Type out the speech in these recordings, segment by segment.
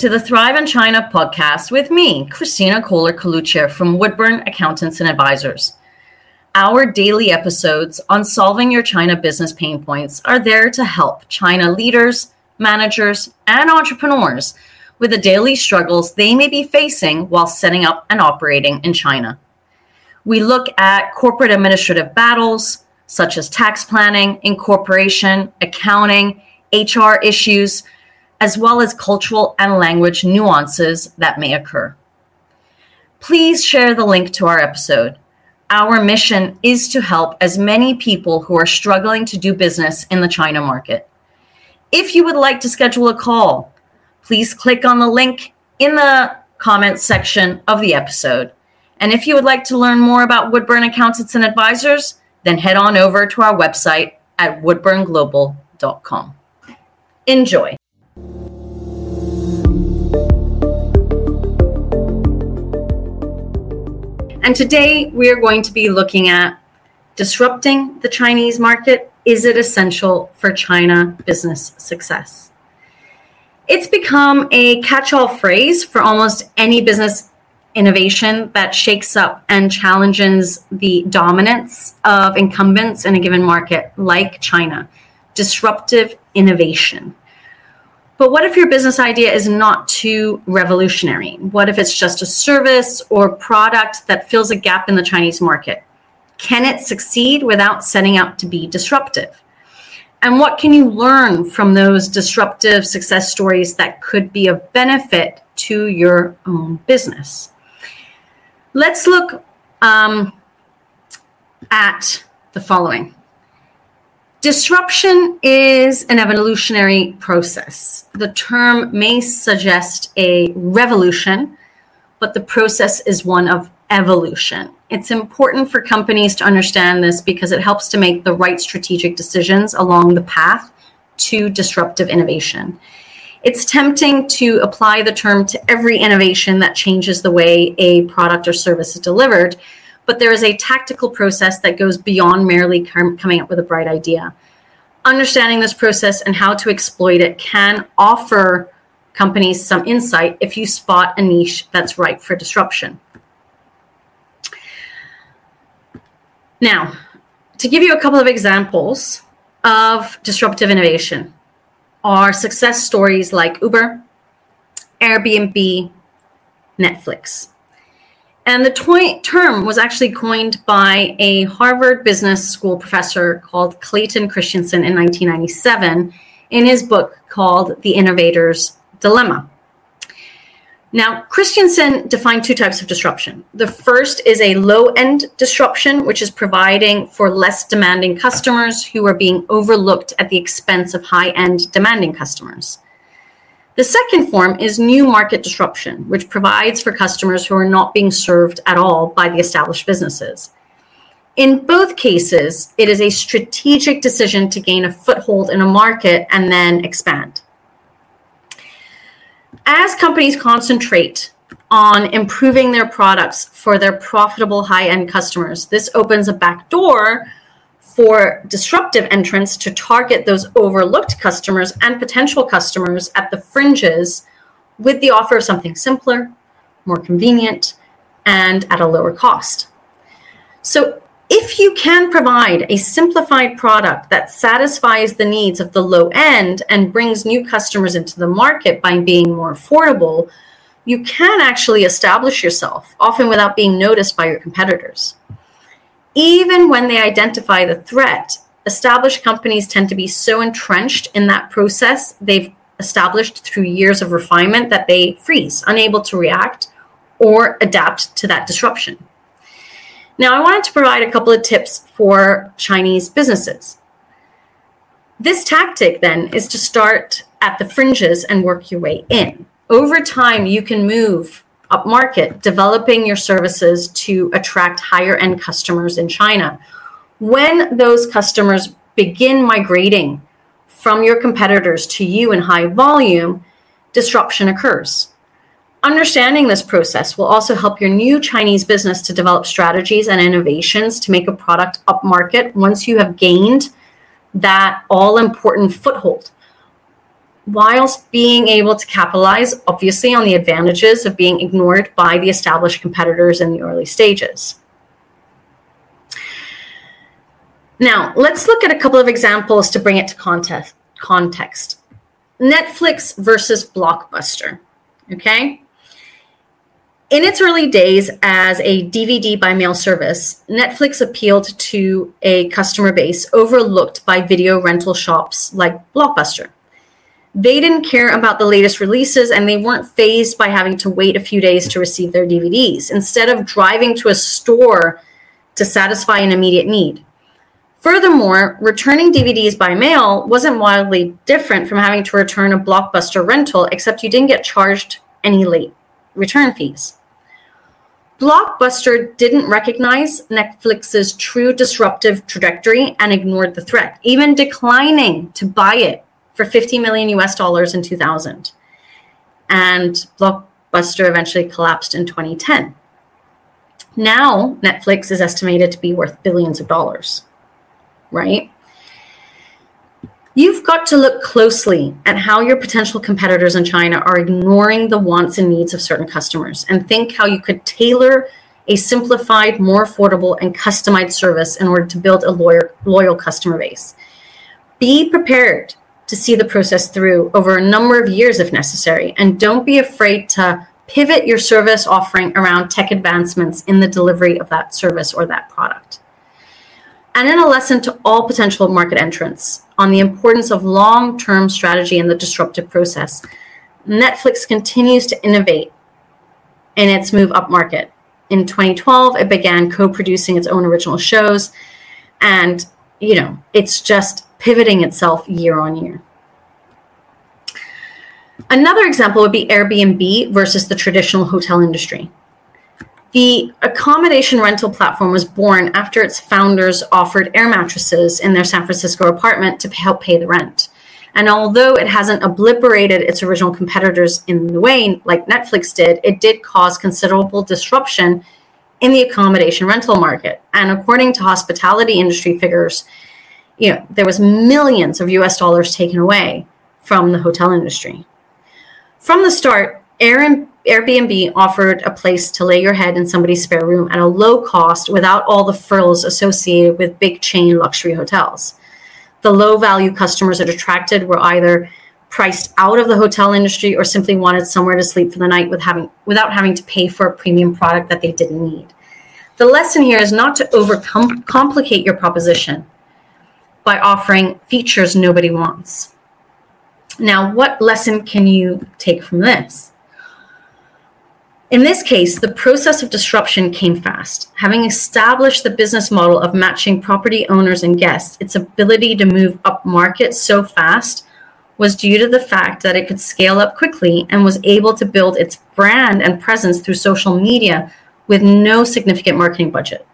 to the Thrive in China podcast with me, Kristina Koehler-Coluccia from Woodburn Accountants and Advisors. Our daily episodes on solving your China business pain points are there to help China leaders, managers, and entrepreneurs with the daily struggles they may be facing while setting up and operating in China. We look at corporate administrative battles such as tax planning, incorporation, accounting, HR issues as well as cultural and language nuances that may occur. Please share the link to our episode. Our mission is to help as many people who are struggling to do business in the China market. If you would like to schedule a call, please click on the link in the comments section of the episode. And if you would like to learn more about Woodburn Accountants and Advisors, then head on over to our website at woodburnglobal.com. Enjoy. And today we are going to be looking at disrupting the Chinese market. Is it essential for China business success? It's become a catch all phrase for almost any business innovation that shakes up and challenges the dominance of incumbents in a given market like China. Disruptive innovation. But what if your business idea is not too revolutionary? What if it's just a service or product that fills a gap in the Chinese market? Can it succeed without setting out to be disruptive? And what can you learn from those disruptive success stories that could be of benefit to your own business? Let's look um, at the following. Disruption is an evolutionary process. The term may suggest a revolution, but the process is one of evolution. It's important for companies to understand this because it helps to make the right strategic decisions along the path to disruptive innovation. It's tempting to apply the term to every innovation that changes the way a product or service is delivered, but there is a tactical process that goes beyond merely com- coming up with a bright idea. Understanding this process and how to exploit it can offer companies some insight if you spot a niche that's ripe for disruption. Now, to give you a couple of examples of disruptive innovation are success stories like Uber, Airbnb, Netflix. And the term was actually coined by a Harvard Business School professor called Clayton Christensen in 1997 in his book called The Innovator's Dilemma. Now, Christensen defined two types of disruption. The first is a low end disruption, which is providing for less demanding customers who are being overlooked at the expense of high end demanding customers. The second form is new market disruption, which provides for customers who are not being served at all by the established businesses. In both cases, it is a strategic decision to gain a foothold in a market and then expand. As companies concentrate on improving their products for their profitable high end customers, this opens a back door for disruptive entrants to target those overlooked customers and potential customers at the fringes with the offer of something simpler, more convenient, and at a lower cost. So, if you can provide a simplified product that satisfies the needs of the low end and brings new customers into the market by being more affordable, you can actually establish yourself, often without being noticed by your competitors. Even when they identify the threat, established companies tend to be so entrenched in that process they've established through years of refinement that they freeze, unable to react or adapt to that disruption. Now, I wanted to provide a couple of tips for Chinese businesses. This tactic then is to start at the fringes and work your way in. Over time, you can move upmarket, developing your services to attract higher end customers in China. When those customers begin migrating from your competitors to you in high volume, disruption occurs. Understanding this process will also help your new Chinese business to develop strategies and innovations to make a product upmarket once you have gained that all important foothold whilst being able to capitalize, obviously, on the advantages of being ignored by the established competitors in the early stages. Now, let's look at a couple of examples to bring it to context. Netflix versus Blockbuster. Okay? In its early days as a DVD by mail service, Netflix appealed to a customer base overlooked by video rental shops like Blockbuster. They didn't care about the latest releases and they weren't fazed by having to wait a few days to receive their DVDs instead of driving to a store to satisfy an immediate need. Furthermore, returning DVDs by mail wasn't wildly different from having to return a blockbuster rental, except you didn't get charged any late return fees. Blockbuster didn't recognize Netflix's true disruptive trajectory and ignored the threat, even declining to buy it for 50 million US dollars in 2000. And Blockbuster eventually collapsed in 2010. Now, Netflix is estimated to be worth billions of dollars, right? You've got to look closely at how your potential competitors in China are ignoring the wants and needs of certain customers and think how you could tailor a simplified, more affordable, and customized service in order to build a loyal, loyal customer base. Be prepared to see the process through over a number of years if necessary, and don't be afraid to pivot your service offering around tech advancements in the delivery of that service or that product. And in a lesson to all potential market entrants, on the importance of long term strategy in the disruptive process. Netflix continues to innovate in its move up market. In 2012, it began co producing its own original shows, and you know, it's just pivoting itself year on year. Another example would be Airbnb versus the traditional hotel industry. The accommodation rental platform was born after its founders offered air mattresses in their San Francisco apartment to help pay the rent. And although it hasn't obliterated its original competitors in the way like Netflix did, it did cause considerable disruption in the accommodation rental market. And according to hospitality industry figures, you know, there was millions of US dollars taken away from the hotel industry. From the start, Airbnb offered a place to lay your head in somebody's spare room at a low cost without all the frills associated with big chain luxury hotels. The low value customers it attracted were either priced out of the hotel industry or simply wanted somewhere to sleep for the night with having, without having to pay for a premium product that they didn't need. The lesson here is not to overcomplicate your proposition by offering features nobody wants. Now, what lesson can you take from this? In this case, the process of disruption came fast. Having established the business model of matching property owners and guests, its ability to move up market so fast was due to the fact that it could scale up quickly and was able to build its brand and presence through social media with no significant marketing budget.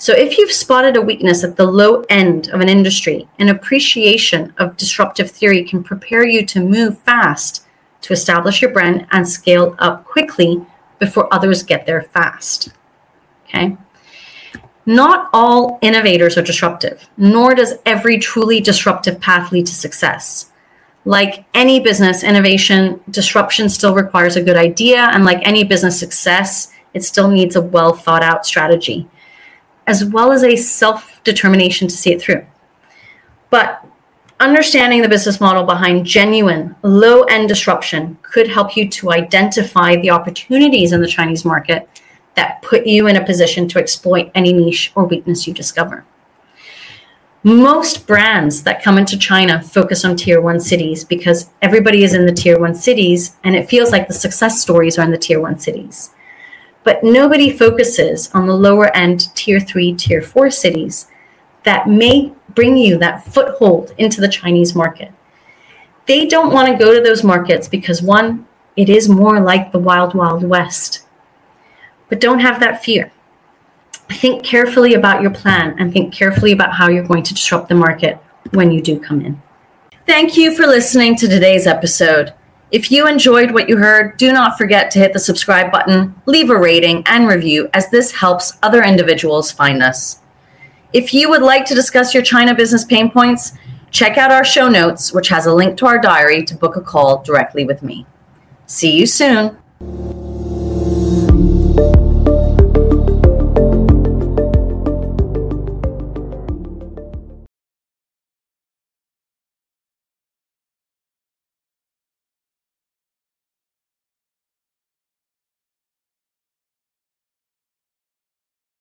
So, if you've spotted a weakness at the low end of an industry, an appreciation of disruptive theory can prepare you to move fast to establish your brand and scale up quickly before others get there fast. Okay. Not all innovators are disruptive, nor does every truly disruptive path lead to success. Like any business innovation, disruption still requires a good idea. And like any business success, it still needs a well thought out strategy, as well as a self determination to see it through. But Understanding the business model behind genuine low end disruption could help you to identify the opportunities in the Chinese market that put you in a position to exploit any niche or weakness you discover. Most brands that come into China focus on tier one cities because everybody is in the tier one cities and it feels like the success stories are in the tier one cities. But nobody focuses on the lower end tier three, tier four cities that may bring you that foothold into the Chinese market. They don't want to go to those markets because, one, it is more like the wild, wild west. But don't have that fear. Think carefully about your plan and think carefully about how you're going to disrupt the market when you do come in. Thank you for listening to today's episode. If you enjoyed what you heard, do not forget to hit the subscribe button, leave a rating, and review, as this helps other individuals find us. If you would like to discuss your China business pain points, Check out our show notes, which has a link to our diary to book a call directly with me. See you soon.